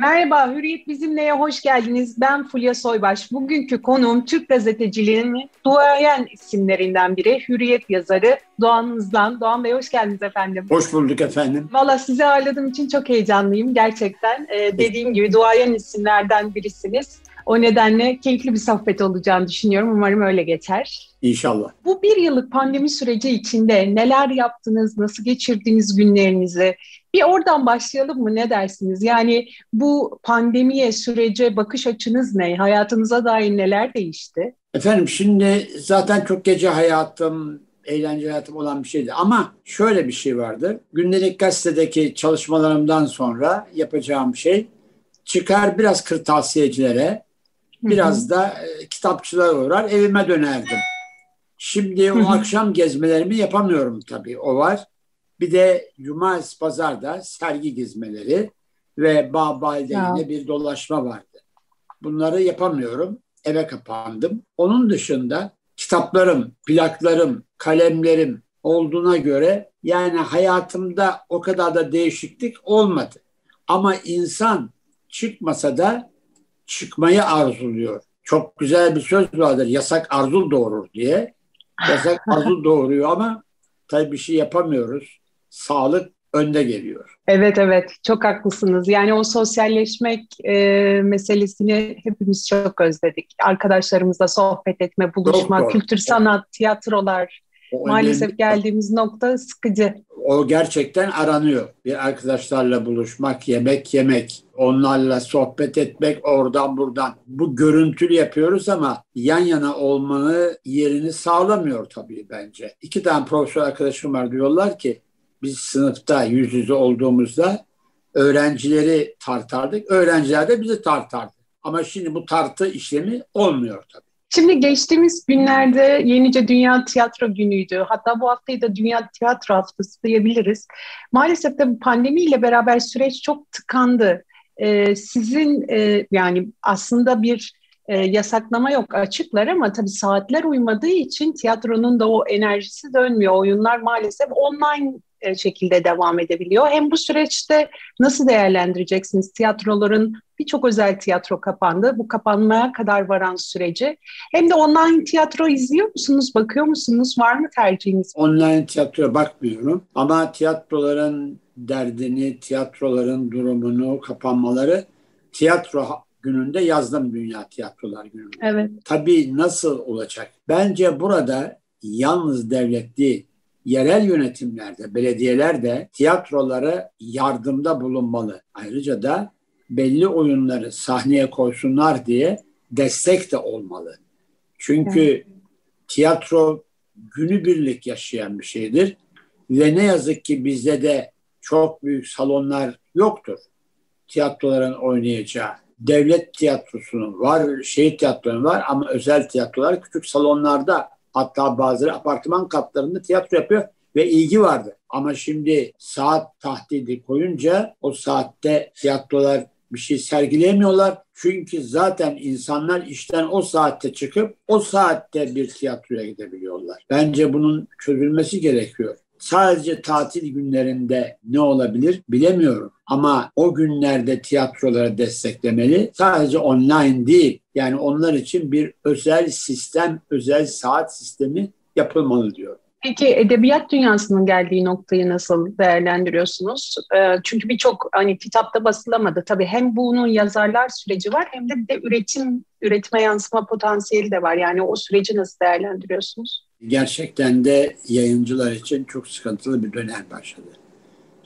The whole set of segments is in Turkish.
Merhaba, Hürriyet Bizimle'ye hoş geldiniz. Ben Fulya Soybaş. Bugünkü konuğum Türk gazeteciliğinin duayen isimlerinden biri, Hürriyet yazarı Doğan Hızlan. Doğan Bey hoş geldiniz efendim. Hoş bulduk efendim. Valla sizi ağırladığım için çok heyecanlıyım gerçekten. Ee, dediğim gibi duayen isimlerden birisiniz. O nedenle keyifli bir sohbet olacağını düşünüyorum. Umarım öyle geçer. İnşallah. Bu bir yıllık pandemi süreci içinde neler yaptınız, nasıl geçirdiğiniz günlerinizi bir oradan başlayalım mı ne dersiniz? Yani bu pandemiye, sürece bakış açınız ne? Hayatınıza dair neler değişti? Efendim şimdi zaten çok gece hayatım, eğlence hayatım olan bir şeydi. Ama şöyle bir şey vardı. Gündelik gazetedeki çalışmalarımdan sonra yapacağım şey çıkar biraz kırtasiyecilere, biraz da e, kitapçılar uğrar evime dönerdim. Şimdi o akşam gezmelerimi yapamıyorum tabii o var. Bir de cumartesi pazarda sergi gezmeleri ve Bağbal'de yine bir dolaşma vardı. Bunları yapamıyorum. Eve kapandım. Onun dışında kitaplarım, plaklarım, kalemlerim olduğuna göre yani hayatımda o kadar da değişiklik olmadı. Ama insan çıkmasa da çıkmayı arzuluyor. Çok güzel bir söz vardır. Yasak arzul doğurur diye. Yasak arzul doğuruyor ama tabii bir şey yapamıyoruz. Sağlık önde geliyor. Evet evet çok haklısınız. Yani o sosyalleşmek e, meselesini hepimiz çok özledik. Arkadaşlarımızla sohbet etme, buluşma, kültür, sanat, tiyatrolar. O Maalesef önemli. geldiğimiz nokta sıkıcı. O gerçekten aranıyor. Bir arkadaşlarla buluşmak, yemek yemek, onlarla sohbet etmek oradan buradan. Bu görüntülü yapıyoruz ama yan yana olmanı yerini sağlamıyor tabii bence. İki tane profesör arkadaşım var diyorlar ki biz sınıfta yüz yüze olduğumuzda öğrencileri tartardık. Öğrenciler de bizi tartardı. Ama şimdi bu tartı işlemi olmuyor tabii. Şimdi geçtiğimiz günlerde yenice Dünya Tiyatro Günü'ydü. Hatta bu haftayı da Dünya Tiyatro Haftası diyebiliriz. Maalesef de pandemiyle beraber süreç çok tıkandı. Ee, sizin e, yani aslında bir e, yasaklama yok açıklar ama tabii saatler uymadığı için tiyatronun da o enerjisi dönmüyor. Oyunlar maalesef online e, şekilde devam edebiliyor. Hem bu süreçte nasıl değerlendireceksiniz tiyatroların birçok özel tiyatro kapandı. Bu kapanmaya kadar varan süreci. Hem de online tiyatro izliyor musunuz, bakıyor musunuz? Var mı tercihiniz? Online tiyatroya bakmıyorum ama tiyatroların derdini, tiyatroların durumunu, kapanmaları tiyatro gününde yazdım Dünya Tiyatrolar Günü'nde. Evet. Tabii nasıl olacak? Bence burada yalnız devlet değil, yerel yönetimlerde, belediyelerde tiyatrolara yardımda bulunmalı. Ayrıca da belli oyunları sahneye koysunlar diye destek de olmalı. Çünkü evet. tiyatro günübirlik yaşayan bir şeydir. Ve ne yazık ki bizde de çok büyük salonlar yoktur. Tiyatroların oynayacağı. Devlet tiyatrosunun var, şehir tiyatronun var ama özel tiyatrolar küçük salonlarda Hatta bazıları apartman katlarında tiyatro yapıyor ve ilgi vardı. Ama şimdi saat tahdidi koyunca o saatte tiyatrolar bir şey sergileyemiyorlar. Çünkü zaten insanlar işten o saatte çıkıp o saatte bir tiyatroya gidebiliyorlar. Bence bunun çözülmesi gerekiyor. Sadece tatil günlerinde ne olabilir bilemiyorum. Ama o günlerde tiyatroları desteklemeli. Sadece online değil. Yani onlar için bir özel sistem, özel saat sistemi yapılmalı diyor. Peki edebiyat dünyasının geldiği noktayı nasıl değerlendiriyorsunuz? Ee, çünkü birçok hani kitapta basılamadı. Tabii hem bunun yazarlar süreci var hem de bir de üretim, üretme yansıma potansiyeli de var. Yani o süreci nasıl değerlendiriyorsunuz? Gerçekten de yayıncılar için çok sıkıntılı bir dönem başladı.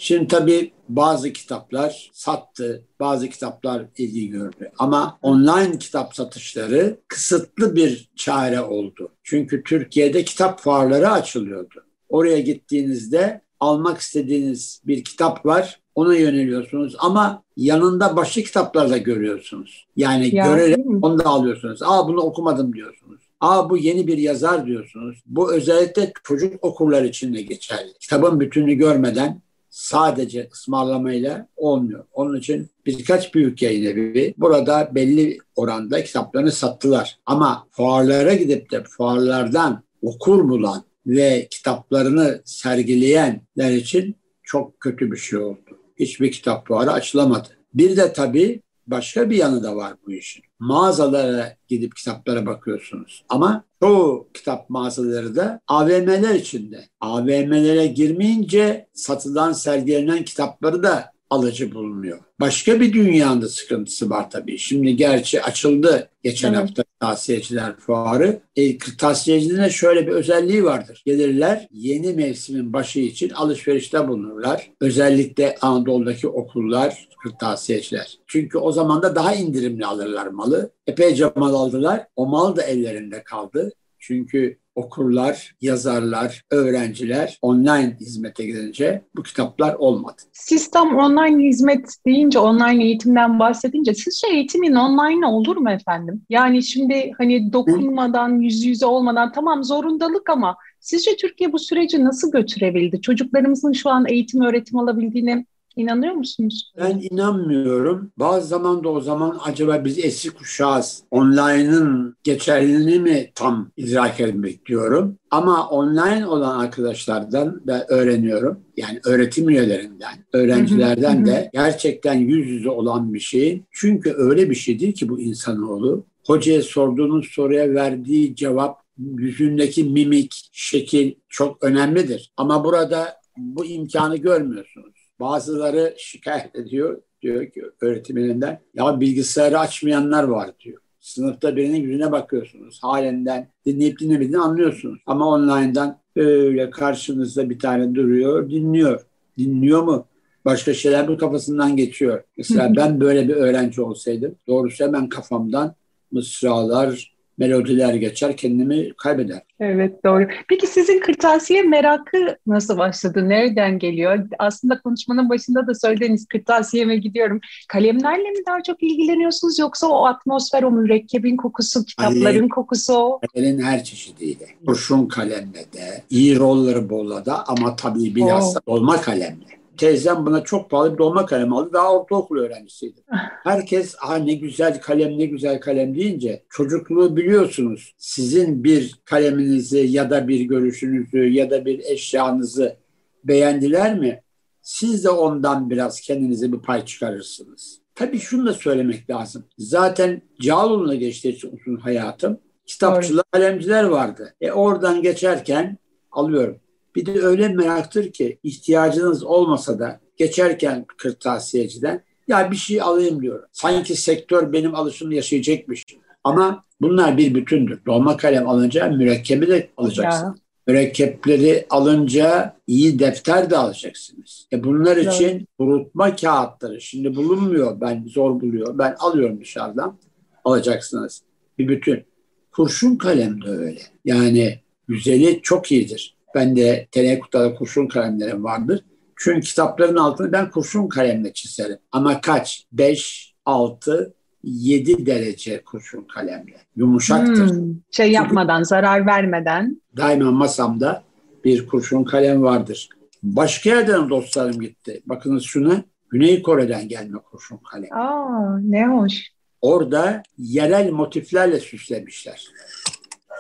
Şimdi tabii bazı kitaplar sattı, bazı kitaplar ilgi gördü. Ama online kitap satışları kısıtlı bir çare oldu. Çünkü Türkiye'de kitap fuarları açılıyordu. Oraya gittiğinizde almak istediğiniz bir kitap var, ona yöneliyorsunuz ama yanında başka kitaplar da görüyorsunuz. Yani ya, görerek onu da alıyorsunuz. Aa bunu okumadım diyorsunuz. Aa bu yeni bir yazar diyorsunuz. Bu özellikle çocuk okurlar için de geçerli. Kitabın bütününü görmeden sadece ısmarlamayla olmuyor. Onun için birkaç büyük yayın evi burada belli oranda kitaplarını sattılar. Ama fuarlara gidip de fuarlardan okur bulan ve kitaplarını sergileyenler için çok kötü bir şey oldu. Hiçbir kitap fuarı açılamadı. Bir de tabii başka bir yanı da var bu işin. Mağazalara gidip kitaplara bakıyorsunuz. Ama çoğu kitap mağazaları da AVM'ler içinde. AVM'lere girmeyince satılan sergilenen kitapları da alıcı bulunuyor. Başka bir dünyanın sıkıntısı var tabii. Şimdi gerçi açıldı geçen evet. hafta kırtasiyeciler fuarı. E, kırtasiyeciliğine şöyle bir özelliği vardır. Gelirler yeni mevsimin başı için alışverişte bulunurlar. Özellikle Anadolu'daki okullar, kırtasiyeciler. Çünkü o zaman da daha indirimli alırlar malı. Epeyce mal aldılar. O mal da ellerinde kaldı. Çünkü okurlar, yazarlar, öğrenciler online hizmete gidince bu kitaplar olmadı. Sistem online hizmet deyince, online eğitimden bahsedince sizce eğitimin online olur mu efendim? Yani şimdi hani dokunmadan, yüz yüze olmadan tamam zorundalık ama sizce Türkiye bu süreci nasıl götürebildi? Çocuklarımızın şu an eğitim öğretim alabildiğini İnanıyor musunuz? Ben inanmıyorum. Bazı zaman da o zaman acaba biz eski kuşağız. Online'ın geçerliliğini mi tam idrak etmek diyorum. Ama online olan arkadaşlardan ben öğreniyorum. Yani öğretim üyelerinden, öğrencilerden de gerçekten yüz yüze olan bir şey. Çünkü öyle bir şeydir ki bu insanoğlu. Hocaya sorduğunuz soruya verdiği cevap yüzündeki mimik, şekil çok önemlidir. Ama burada bu imkanı görmüyorsunuz. Bazıları şikayet ediyor. Diyor ki öğretmeninden ya bilgisayarı açmayanlar var diyor. Sınıfta birinin yüzüne bakıyorsunuz. Halinden dinleyip dinlemediğini anlıyorsunuz. Ama online'dan öyle karşınızda bir tane duruyor, dinliyor. Dinliyor mu? Başka şeyler bu kafasından geçiyor. Mesela ben böyle bir öğrenci olsaydım doğrusu hemen kafamdan mısralar, melodiler geçer, kendimi kaybeder. Evet doğru. Peki sizin kırtasiye merakı nasıl başladı? Nereden geliyor? Aslında konuşmanın başında da söylediğiniz kırtasiyeme gidiyorum. Kalemlerle mi daha çok ilgileniyorsunuz yoksa o atmosfer, o mürekkebin kokusu, kitapların Kalem, kokusu o? Kalemin her çeşidiyle. Kurşun kalemle de, iyi rollerbolla da ama tabii bilhassa oh. dolma kalemle teyzem buna çok pahalı bir dolma kalem aldı. Daha ortaokul öğrencisiydi. Herkes ha ne güzel kalem ne güzel kalem deyince çocukluğu biliyorsunuz. Sizin bir kaleminizi ya da bir görüşünüzü ya da bir eşyanızı beğendiler mi? Siz de ondan biraz kendinize bir pay çıkarırsınız. Tabii şunu da söylemek lazım. Zaten Cağaloğlu'na geçtiği için uzun hayatım kitapçılar, kalemciler vardı. E oradan geçerken alıyorum. Bir de öyle meraktır ki ihtiyacınız olmasa da geçerken kırtasiyeciden ya bir şey alayım diyorum. Sanki sektör benim alışımı yaşayacakmış. Ama bunlar bir bütündür. Dolma kalem alınca mürekkebi de alacaksın. Ya. Mürekkepleri alınca iyi defter de alacaksınız. E bunlar için kurutma kağıtları şimdi bulunmuyor. Ben zor buluyor. Ben alıyorum dışarıdan. Alacaksınız. Bir bütün. Kurşun kalem de öyle. Yani güzeli çok iyidir. Ben de Tenekuta'da kurşun kalemlerim vardır. Çünkü kitapların altını ben kurşun kalemle çizerim. Ama kaç? 5, 6, 7 derece kurşun kalemle. Yumuşaktır. Hmm, şey Çünkü yapmadan, zarar vermeden. Daima masamda bir kurşun kalem vardır. Başka yerden dostlarım gitti. Bakınız şuna. Güney Kore'den gelme kurşun kalem. Aa, ne hoş. Orada yerel motiflerle süslemişler.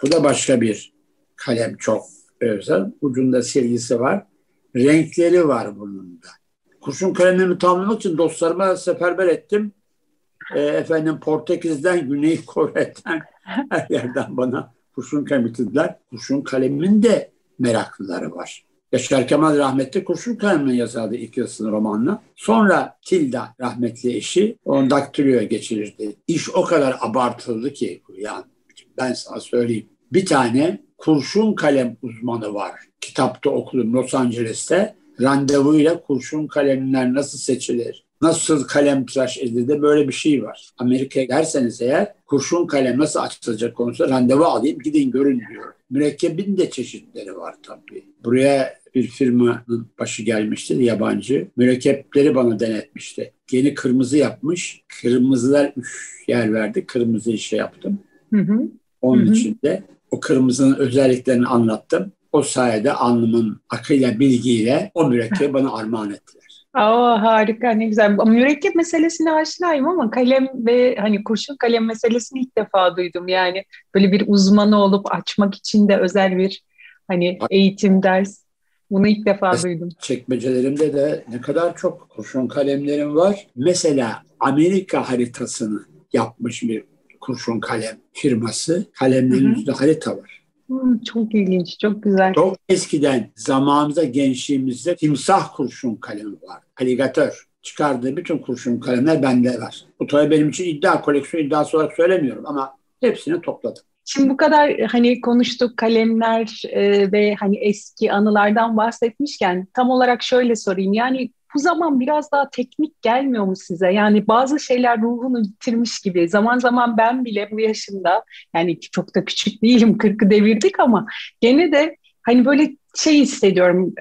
Bu da başka bir kalem çok özel. Ucunda silgisi var. Renkleri var bunun da. Kurşun kalemimi tamamlamak için dostlarıma seferber ettim. E, efendim Portekiz'den, Güney Kore'den her yerden bana kurşun kalem getirdiler. Kurşun kalemin de meraklıları var. Yaşar Kemal rahmetli kurşun kalemle yazardı ilk yazısını romanla. Sonra Tilda rahmetli eşi onu daktiloya geçirirdi. İş o kadar abartıldı ki yani ben sana söyleyeyim. Bir tane kurşun kalem uzmanı var. Kitapta okudum Los Angeles'te. Randevuyla kurşun kalemler nasıl seçilir? Nasıl kalem tıraş edilir? Böyle bir şey var. Amerika'ya derseniz eğer kurşun kalem nasıl açılacak konusunda randevu alayım gidin görün diyor. Mürekkebin de çeşitleri var tabii. Buraya bir firmanın başı gelmişti yabancı. Mürekkepleri bana denetmişti. Yeni kırmızı yapmış. Kırmızılar üç yer verdi. Kırmızı işe yaptım. Hı hı. Onun hı hı. içinde o kırmızının özelliklerini anlattım. O sayede alnımın akıyla, bilgiyle o mürekkebi bana armağan ettiler. Aa, harika ne güzel. Mürekkep meselesine aşinayım ama kalem ve hani kurşun kalem meselesini ilk defa duydum. Yani böyle bir uzmanı olup açmak için de özel bir hani eğitim ders Bunu ilk defa duydum. Çekmecelerimde de ne kadar çok kurşun kalemlerim var. Mesela Amerika haritasını yapmış bir kurşun kalem firması. Kalemlerin üstünde harita var. Çok ilginç, çok güzel. Çok eskiden zamanımızda gençliğimizde timsah kurşun kalemi var. Aligatör çıkardığı bütün kurşun kalemler bende var. Bu tabii benim için iddia koleksiyon iddiası olarak söylemiyorum ama hepsini topladım. Şimdi bu kadar hani konuştuk kalemler e, ve hani eski anılardan bahsetmişken tam olarak şöyle sorayım. Yani bu zaman biraz daha teknik gelmiyor mu size? Yani bazı şeyler ruhunu yitirmiş gibi. Zaman zaman ben bile bu yaşımda yani çok da küçük değilim 40'ı devirdik ama gene de hani böyle şey hissediyorum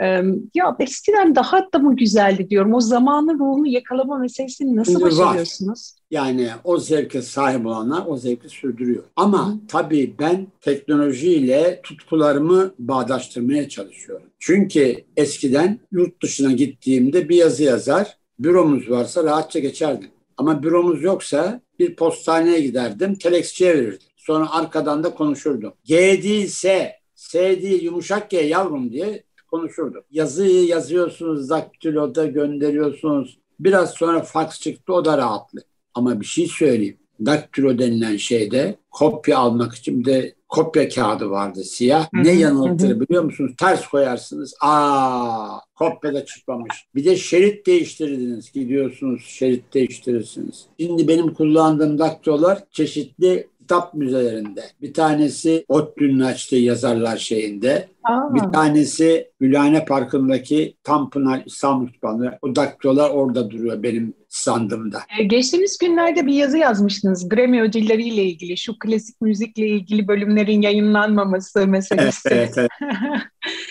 ya eskiden daha da mı güzeldi diyorum. O zamanın ruhunu yakalama meselesini nasıl Şimdi başarıyorsunuz? Var. Yani o zevke sahip olanlar o zevki sürdürüyor. Ama Hı. tabii ben teknolojiyle tutkularımı bağdaştırmaya çalışıyorum. Çünkü eskiden yurt dışına gittiğimde bir yazı yazar, büromuz varsa rahatça geçerdim. Ama büromuz yoksa bir postaneye giderdim, telexçiye verirdim. Sonra arkadan da konuşurdum. G değilse S değil yumuşak G yavrum diye konuşurduk. Yazıyı yazıyorsunuz, daktiloda gönderiyorsunuz. Biraz sonra fax çıktı o da rahatlık. Ama bir şey söyleyeyim. Daktilo denilen şeyde kopya almak için de kopya kağıdı vardı siyah. Ne yanıltır biliyor musunuz? Ters koyarsınız. Aa, kopya da çıkmamış. Bir de şerit değiştirirdiniz. Gidiyorsunuz şerit değiştirirsiniz. Şimdi benim kullandığım daktilolar çeşitli kitap müzelerinde. Bir tanesi ODTÜ'nün açtığı yazarlar şeyinde. Aa. Bir tanesi Gülhane Parkı'ndaki Tanpınar İstanbul Kütüphanesi. O daktilolar orada duruyor benim sandığımda. Ee, geçtiğimiz günlerde bir yazı yazmıştınız Grammy ödülleriyle ilgili. Şu klasik müzikle ilgili bölümlerin yayınlanmaması meselesi. evet, evet.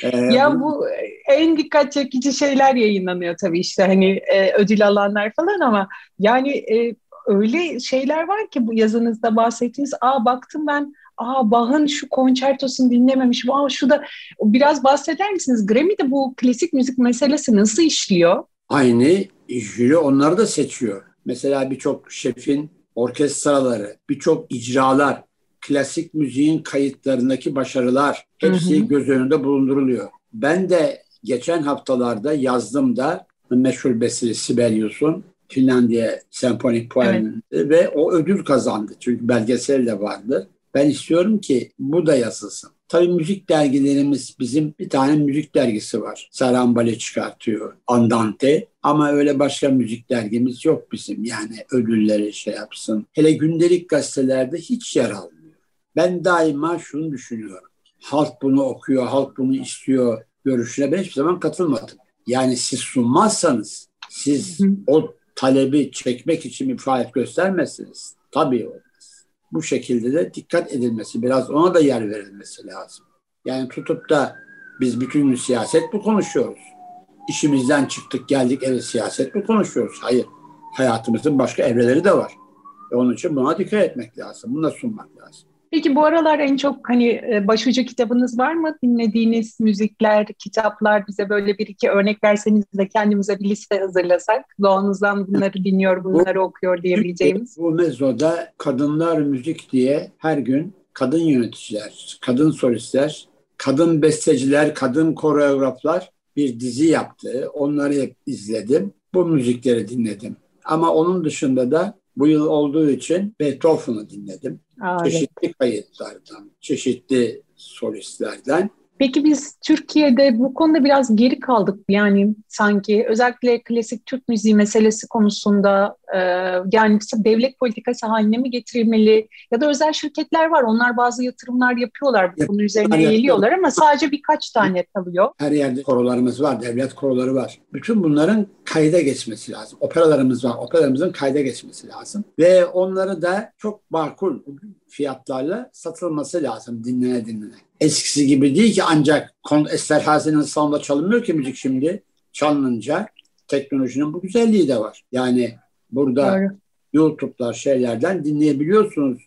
ee, ya bu en dikkat çekici şeyler yayınlanıyor tabii işte hani e, ödül alanlar falan ama yani e, öyle şeyler var ki bu yazınızda bahsettiğiniz. Aa baktım ben aa Bach'ın şu konçertosunu dinlememişim. Aa şu da biraz bahseder misiniz? Grammy'de bu klasik müzik meselesi nasıl işliyor? Aynı jüri onları da seçiyor. Mesela birçok şefin orkestraları, birçok icralar, klasik müziğin kayıtlarındaki başarılar hepsi hı hı. göz önünde bulunduruluyor. Ben de geçen haftalarda yazdım da meşhur besteci Sibelius'un Finlandiya Senfonik Poemi evet. ve o ödül kazandı. Çünkü belgesel de vardı. Ben istiyorum ki bu da yazılsın. Tabii müzik dergilerimiz bizim bir tane müzik dergisi var. Sarambale çıkartıyor. Andante. Ama öyle başka müzik dergimiz yok bizim. Yani ödülleri şey yapsın. Hele gündelik gazetelerde hiç yer almıyor. Ben daima şunu düşünüyorum. Halk bunu okuyor, halk bunu istiyor görüşüne ben hiçbir zaman katılmadım. Yani siz sunmazsanız, siz o talebi çekmek için bir faaliyet göstermezsiniz. Tabii olmaz. Bu şekilde de dikkat edilmesi, biraz ona da yer verilmesi lazım. Yani tutup da biz bütün gün siyaset mi konuşuyoruz? İşimizden çıktık geldik eve siyaset mi konuşuyoruz? Hayır. Hayatımızın başka evreleri de var. E onun için buna dikkat etmek lazım. Bunu da sunmak lazım. Peki bu aralar en çok hani e, başucu kitabınız var mı? Dinlediğiniz müzikler, kitaplar bize böyle bir iki örnek verseniz de kendimize bir liste hazırlasak. Doğanızdan bunları dinliyor, bunları bu, okuyor diyebileceğimiz. Bu mezoda kadınlar müzik diye her gün kadın yöneticiler, kadın solistler, kadın besteciler, kadın koreograflar bir dizi yaptı. Onları hep izledim. Bu müzikleri dinledim. Ama onun dışında da bu yıl olduğu için Beethoven'ı dinledim. Aa, çeşitli evet. kayıtlardan, çeşitli solistlerden. Peki biz Türkiye'de bu konuda biraz geri kaldık yani sanki özellikle klasik Türk müziği meselesi konusunda e, yani devlet politikası haline mi getirilmeli ya da özel şirketler var onlar bazı yatırımlar yapıyorlar bu konu üzerine eğiliyorlar ama sadece birkaç tane kalıyor. Her yerde korolarımız var, devlet koroları var. Bütün bunların kayda geçmesi lazım. Operalarımız var, operalarımızın kayda geçmesi lazım ve onları da çok makul fiyatlarla satılması lazım dinlene dinlene. Eskisi gibi değil ki ancak Esterhazy'nin salonunda çalınmıyor ki müzik şimdi. Çalınınca teknolojinin bu güzelliği de var. Yani burada Doğru. YouTube'lar şeylerden dinleyebiliyorsunuz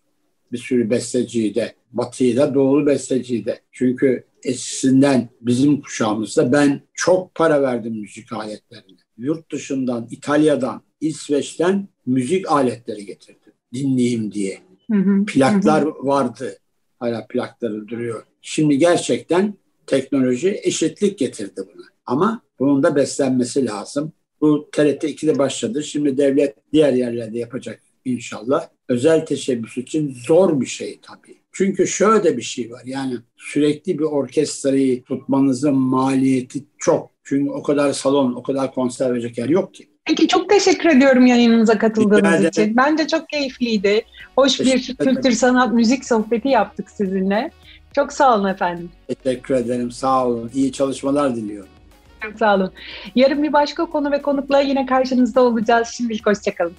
bir sürü besteciyi de. Batı'yı da doğulu besteciyi de. Çünkü eskisinden bizim kuşağımızda ben çok para verdim müzik aletlerine. Yurt dışından, İtalya'dan, İsveç'ten müzik aletleri getirdim. Dinleyeyim diye. Hı hı, Plaklar hı. vardı. Hala plakları duruyor. Şimdi gerçekten teknoloji eşitlik getirdi buna. Ama bunun da beslenmesi lazım. Bu TRT 2'de başladı. Şimdi devlet diğer yerlerde yapacak inşallah. Özel teşebbüs için zor bir şey tabii. Çünkü şöyle bir şey var. Yani sürekli bir orkestrayı tutmanızın maliyeti çok. Çünkü o kadar salon, o kadar konser verecek yer yok ki. Peki çok teşekkür ediyorum yayınınıza katıldığınız için. Bence çok keyifliydi. Hoş bir kültür, sanat, müzik sohbeti yaptık sizinle. Çok sağ olun efendim. Teşekkür ederim. Sağ olun. İyi çalışmalar diliyorum. Çok sağ olun. Yarın bir başka konu ve konukla yine karşınızda olacağız. Şimdilik hoşçakalın.